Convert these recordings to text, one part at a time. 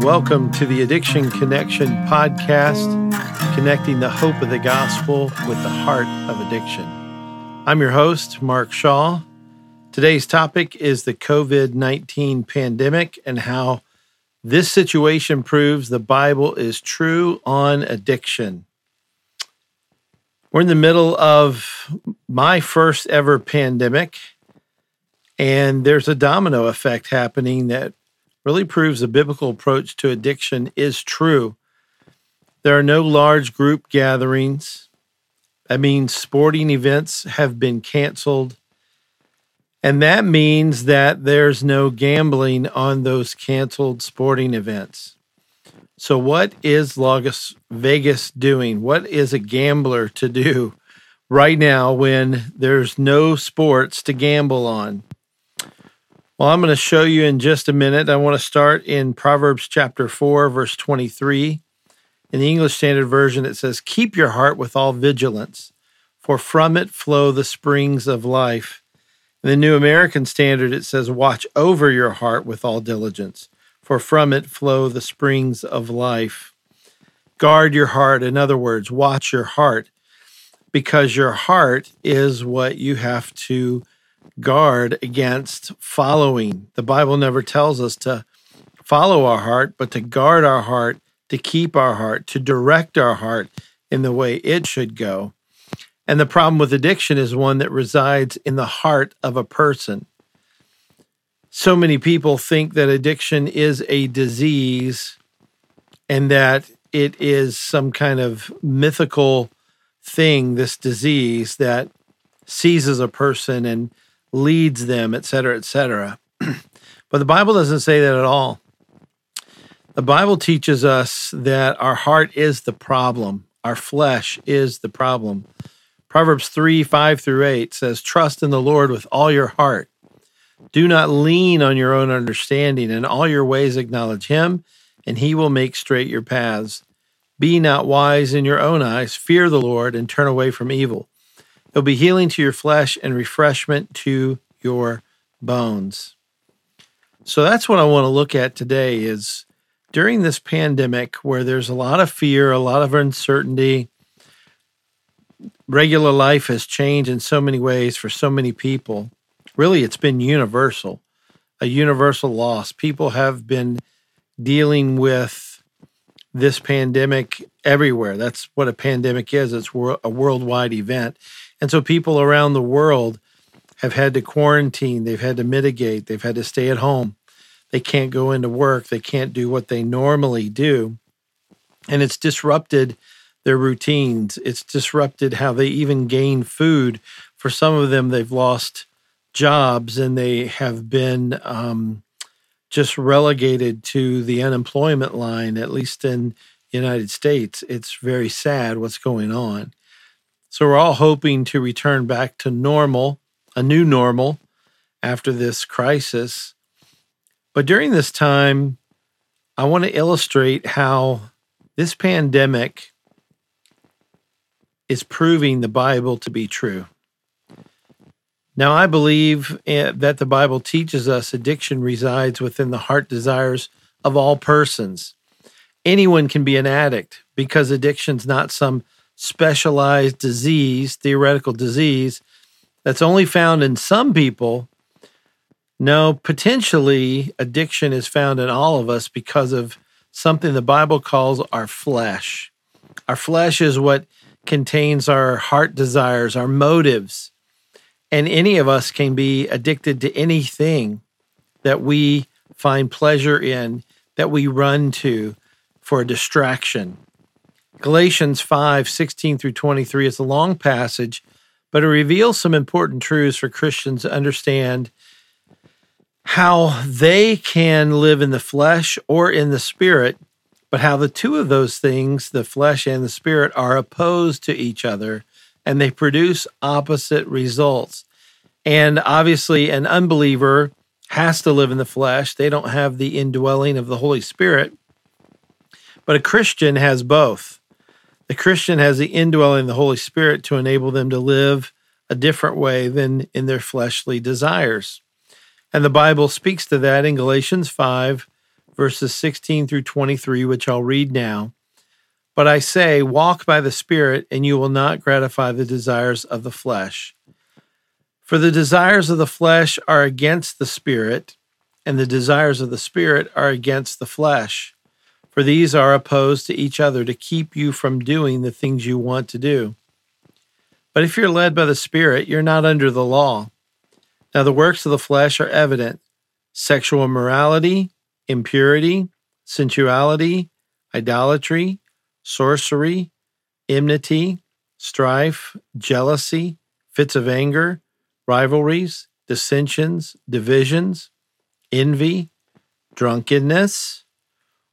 Welcome to the Addiction Connection podcast, connecting the hope of the gospel with the heart of addiction. I'm your host, Mark Shaw. Today's topic is the COVID 19 pandemic and how this situation proves the Bible is true on addiction. We're in the middle of my first ever pandemic, and there's a domino effect happening that really proves the biblical approach to addiction is true. There are no large group gatherings. That means sporting events have been canceled. And that means that there's no gambling on those canceled sporting events. So, what is Las Vegas doing? What is a gambler to do right now when there's no sports to gamble on? Well, I'm going to show you in just a minute. I want to start in Proverbs chapter 4, verse 23. In the English Standard Version, it says, Keep your heart with all vigilance, for from it flow the springs of life. In the New American Standard, it says, Watch over your heart with all diligence, for from it flow the springs of life. Guard your heart. In other words, watch your heart, because your heart is what you have to guard against following. The Bible never tells us to follow our heart, but to guard our heart, to keep our heart, to direct our heart in the way it should go. And the problem with addiction is one that resides in the heart of a person. So many people think that addiction is a disease and that it is some kind of mythical thing, this disease that seizes a person and leads them, et cetera, et cetera. but the Bible doesn't say that at all. The Bible teaches us that our heart is the problem, our flesh is the problem. Proverbs 3 5 through 8 says, Trust in the Lord with all your heart. Do not lean on your own understanding. In all your ways acknowledge him, and he will make straight your paths. Be not wise in your own eyes. Fear the Lord and turn away from evil. It'll be healing to your flesh and refreshment to your bones. So that's what I want to look at today is during this pandemic where there's a lot of fear, a lot of uncertainty, regular life has changed in so many ways for so many people. Really, it's been universal, a universal loss. People have been dealing with this pandemic everywhere. That's what a pandemic is. It's a worldwide event. And so people around the world have had to quarantine, they've had to mitigate, they've had to stay at home. They can't go into work, they can't do what they normally do. And it's disrupted their routines. It's disrupted how they even gain food. For some of them, they've lost jobs and they have been um, just relegated to the unemployment line, at least in the United States. It's very sad what's going on. So we're all hoping to return back to normal, a new normal after this crisis. But during this time, I want to illustrate how this pandemic is proving the Bible to be true. Now, I believe eh, that the Bible teaches us addiction resides within the heart desires of all persons. Anyone can be an addict because addiction's not some specialized disease, theoretical disease, that's only found in some people. No, potentially addiction is found in all of us because of something the Bible calls our flesh. Our flesh is what contains our heart desires, our motives. And any of us can be addicted to anything that we find pleasure in, that we run to for a distraction. Galatians 5 16 through 23 is a long passage, but it reveals some important truths for Christians to understand how they can live in the flesh or in the spirit, but how the two of those things, the flesh and the spirit, are opposed to each other and they produce opposite results. And obviously, an unbeliever has to live in the flesh, they don't have the indwelling of the Holy Spirit. But a Christian has both. The Christian has the indwelling of the Holy Spirit to enable them to live a different way than in their fleshly desires. And the Bible speaks to that in Galatians 5, verses 16 through 23, which I'll read now. But I say, walk by the Spirit, and you will not gratify the desires of the flesh. For the desires of the flesh are against the Spirit, and the desires of the Spirit are against the flesh. For these are opposed to each other to keep you from doing the things you want to do. But if you're led by the Spirit, you're not under the law. Now, the works of the flesh are evident sexual immorality, impurity, sensuality, idolatry, sorcery, enmity, strife, jealousy, fits of anger, rivalries, dissensions, divisions, envy, drunkenness,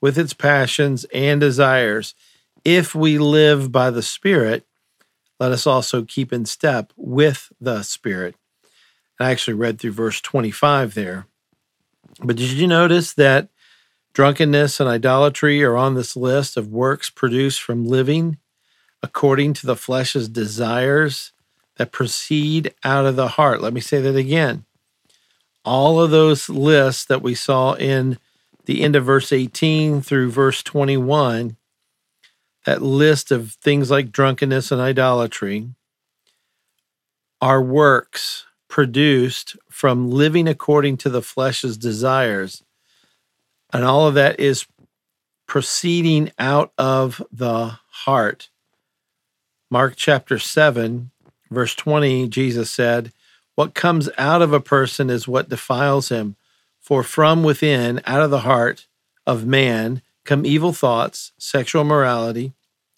with its passions and desires. If we live by the Spirit, let us also keep in step with the Spirit. And I actually read through verse 25 there. But did you notice that drunkenness and idolatry are on this list of works produced from living according to the flesh's desires that proceed out of the heart? Let me say that again. All of those lists that we saw in the end of verse 18 through verse 21, that list of things like drunkenness and idolatry, are works produced from living according to the flesh's desires. And all of that is proceeding out of the heart. Mark chapter 7, verse 20, Jesus said, What comes out of a person is what defiles him. For from within, out of the heart of man, come evil thoughts, sexual morality,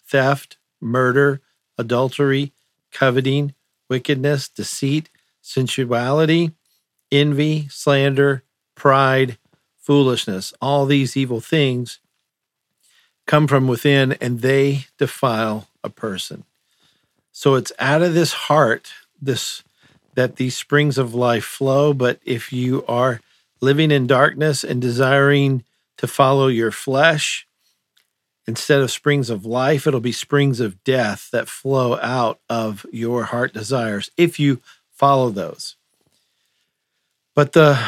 theft, murder, adultery, coveting, wickedness, deceit sensuality, envy, slander, pride, foolishness. All these evil things come from within and they defile a person. So it's out of this heart this that these springs of life flow, but if you are living in darkness and desiring to follow your flesh, instead of springs of life, it'll be springs of death that flow out of your heart desires if you follow those. But the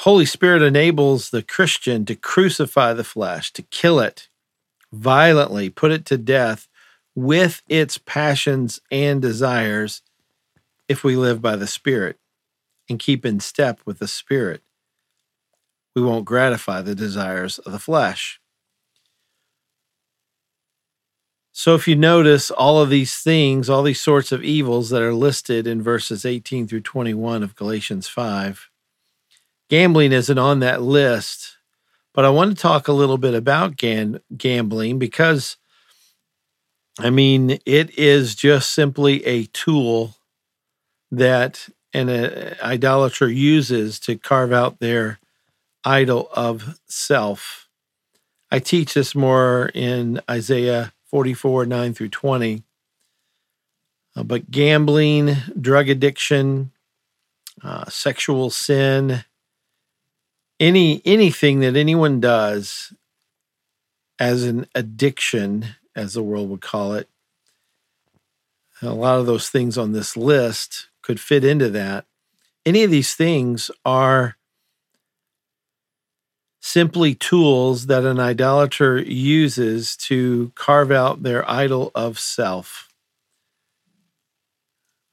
Holy Spirit enables the Christian to crucify the flesh, to kill it violently, put it to death with its passions and desires if we live by the Spirit and keep in step with the Spirit. We won't gratify the desires of the flesh. So, if you notice all of these things, all these sorts of evils that are listed in verses 18 through 21 of Galatians 5, gambling isn't on that list. But I want to talk a little bit about gan- gambling because, I mean, it is just simply a tool that an uh, idolater uses to carve out their idol of self. I teach this more in Isaiah 44, 9 through 20. Uh, but gambling, drug addiction, uh, sexual sin, any anything that anyone does as an addiction, as the world would call it, a lot of those things on this list could fit into that. Any of these things are simply tools that an idolater uses to carve out their idol of self.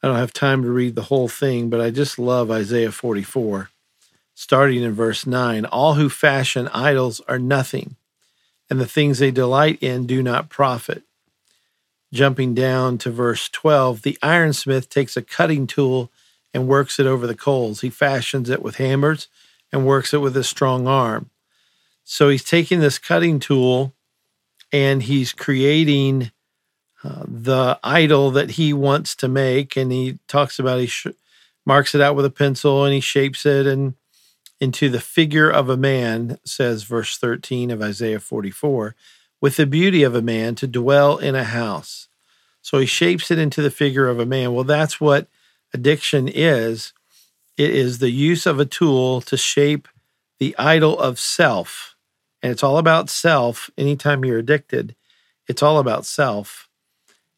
I don't have time to read the whole thing, but I just love Isaiah 44, starting in verse 9. All who fashion idols are nothing, and the things they delight in do not profit. Jumping down to verse 12, the ironsmith takes a cutting tool and works it over the coals. He fashions it with hammers and works it with a strong arm. So he's taking this cutting tool and he's creating uh, the idol that he wants to make. And he talks about he sh- marks it out with a pencil and he shapes it and into the figure of a man, says verse 13 of Isaiah 44, with the beauty of a man to dwell in a house. So he shapes it into the figure of a man. Well, that's what addiction is it is the use of a tool to shape the idol of self. And it's all about self. Anytime you're addicted, it's all about self.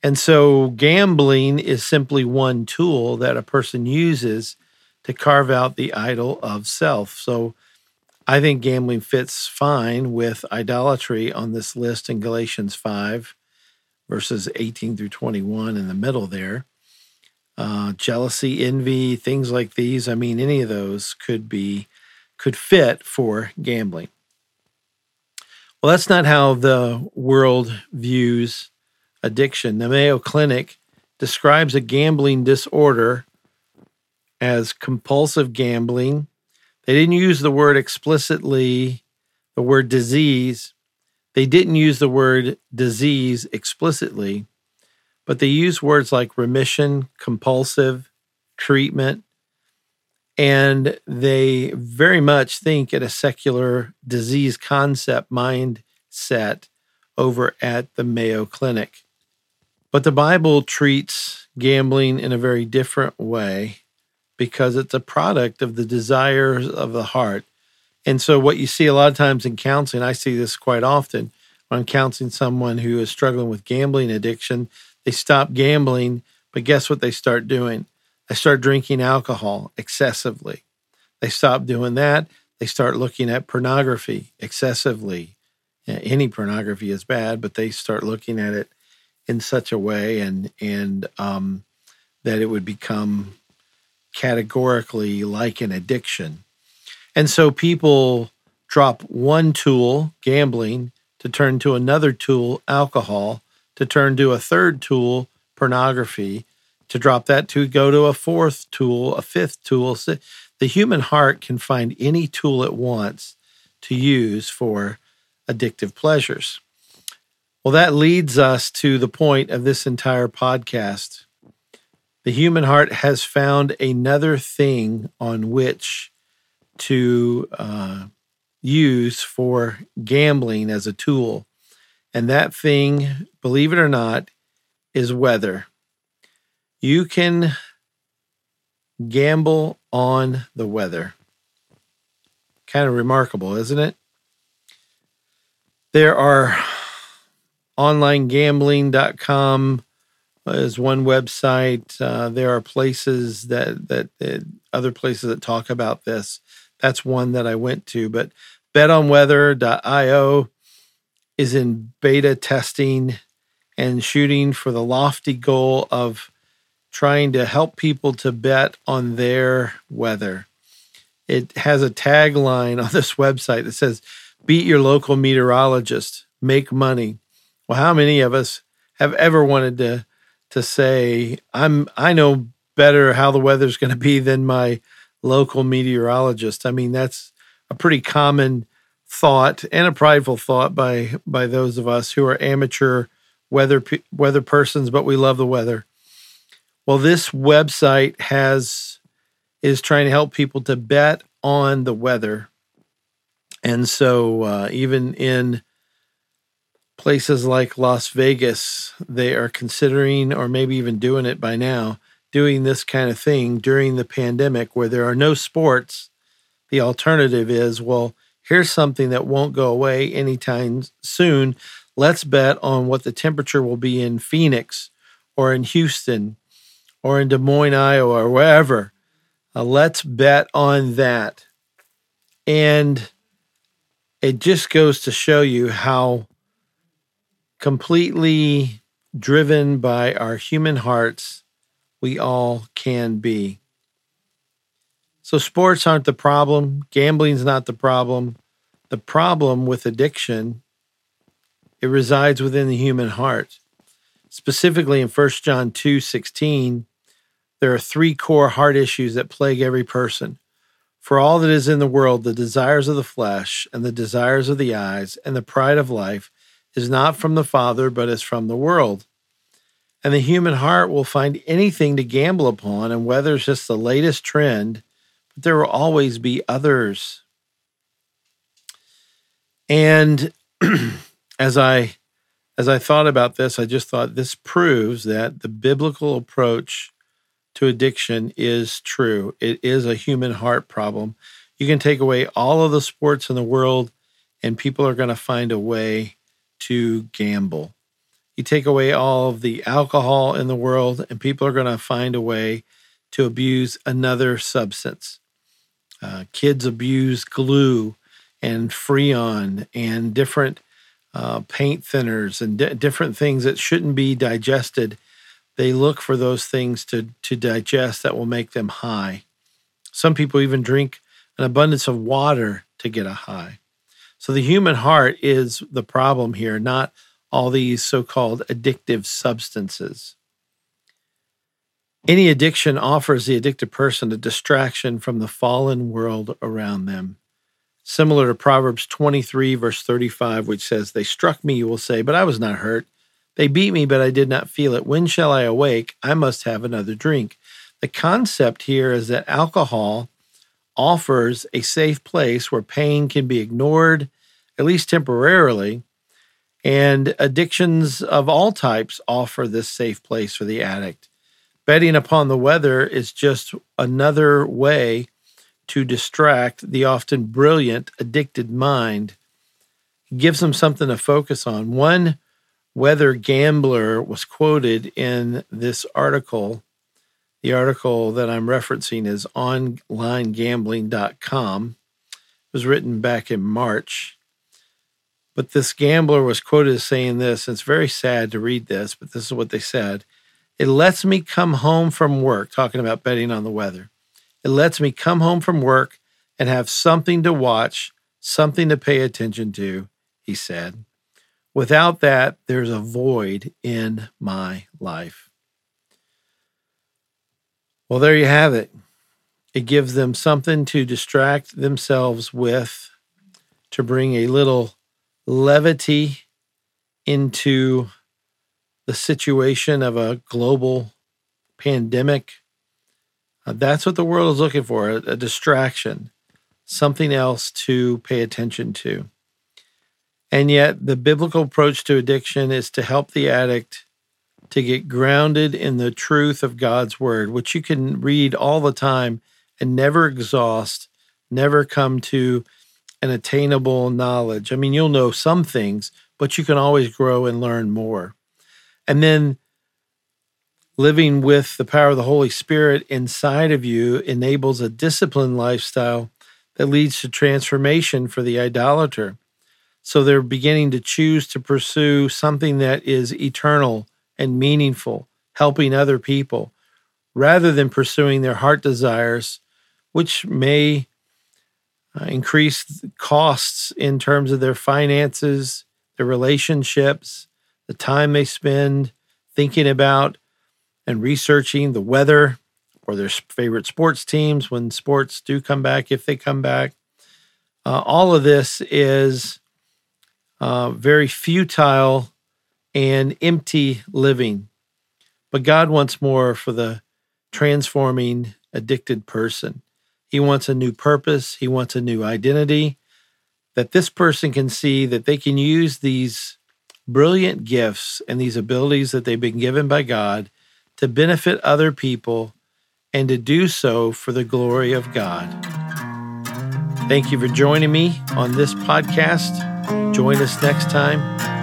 And so gambling is simply one tool that a person uses to carve out the idol of self. So I think gambling fits fine with idolatry on this list in Galatians 5, verses 18 through 21 in the middle there. Uh, jealousy, envy, things like these. I mean, any of those could be could fit for gambling. Well, that's not how the world views addiction. The Mayo Clinic describes a gambling disorder as compulsive gambling. They didn't use the word explicitly, the word disease. They didn't use the word disease explicitly, but they use words like remission, compulsive, treatment, and they very much think at a secular disease concept mindset over at the Mayo Clinic. But the Bible treats gambling in a very different way because it's a product of the desires of the heart. And so, what you see a lot of times in counseling, I see this quite often when I'm counseling someone who is struggling with gambling addiction. They stop gambling, but guess what they start doing? They start drinking alcohol excessively. They stop doing that. They start looking at pornography excessively. Any pornography is bad, but they start looking at it in such a way and and um, that it would become categorically like an addiction. And so people drop one tool, gambling, to turn to another tool, alcohol, to turn to a third tool, pornography, to drop that to go to a fourth tool, a fifth tool. So the human heart can find any tool it wants to use for addictive pleasures. Well, that leads us to the point of this entire podcast the human heart has found another thing on which to uh, use for gambling as a tool. And that thing, believe it or not, is weather. You can gamble on the weather. Kind of remarkable, isn't it? There are onlinegambling.com is one website. Uh, there are places that that other places that talk about this. That's one that I went to. But betonweather.io is in beta testing and shooting for the lofty goal of trying to help people to bet on their weather. It has a tagline on this website that says, Beat your local meteorologist, make money. Well, how many of us have ever wanted to to say I'm I know better how the weather's going to be than my local meteorologist. I mean, that's a pretty common thought and a prideful thought by by those of us who are amateur weather weather persons, but we love the weather. Well, this website has is trying to help people to bet on the weather, and so uh, even in places like Las Vegas, they are considering, or maybe even doing it by now, doing this kind of thing during the pandemic where there are no sports. The alternative is, well, here's something that won't go away anytime soon. Let's bet on what the temperature will be in Phoenix or in Houston or in Des Moines, Iowa, or wherever. Uh, let's bet on that. And it just goes to show you how completely driven by our human hearts, we all can be. So, sports aren't the problem, gambling's not the problem. The problem with addiction, it resides within the human heart. Specifically in 1 John 2 16, there are three core heart issues that plague every person. For all that is in the world, the desires of the flesh, and the desires of the eyes, and the pride of life, is not from the Father, but is from the world. And the human heart will find anything to gamble upon, and whether it's just the latest trend, but there will always be others. And as I as I thought about this, I just thought this proves that the biblical approach to addiction is true. It is a human heart problem. You can take away all of the sports in the world, and people are going to find a way to gamble. You take away all of the alcohol in the world, and people are going to find a way to abuse another substance. Uh, kids abuse glue and Freon and different uh, paint thinners and di- different things that shouldn't be digested. They look for those things to, to digest that will make them high. Some people even drink an abundance of water to get a high. So the human heart is the problem here, not all these so called addictive substances. Any addiction offers the addicted person a distraction from the fallen world around them. Similar to Proverbs 23, verse 35, which says, They struck me, you will say, but I was not hurt. They beat me, but I did not feel it. When shall I awake? I must have another drink. The concept here is that alcohol offers a safe place where pain can be ignored, at least temporarily. And addictions of all types offer this safe place for the addict. Betting upon the weather is just another way to distract the often brilliant, addicted mind. Gives them something to focus on. One weather gambler was quoted in this article the article that I'm referencing is onlinegambling.com. It was written back in March. But this gambler was quoted as saying this. And it's very sad to read this, but this is what they said. It lets me come home from work, talking about betting on the weather. It lets me come home from work and have something to watch, something to pay attention to, he said. Without that, there's a void in my life. Well, there you have it. It gives them something to distract themselves with, to bring a little levity into the situation of a global pandemic. Uh, that's what the world is looking for a, a distraction, something else to pay attention to. And yet, the biblical approach to addiction is to help the addict to get grounded in the truth of God's word, which you can read all the time and never exhaust, never come to an attainable knowledge. I mean, you'll know some things, but you can always grow and learn more. And then living with the power of the Holy Spirit inside of you enables a disciplined lifestyle that leads to transformation for the idolater. So they're beginning to choose to pursue something that is eternal and meaningful, helping other people, rather than pursuing their heart desires, which may uh, increase costs in terms of their finances, their relationships, the time they spend thinking about and researching the weather or their favorite sports teams when sports do come back, if they come back. Uh, all of this is uh, very futile and empty living. But God wants more for the transforming addicted person. He wants a new purpose, He wants a new identity, that this person can see that they can use these brilliant gifts and these abilities that they've been given by God to benefit other people and to do so for the glory of God. Thank you for joining me on this podcast. Join us next time.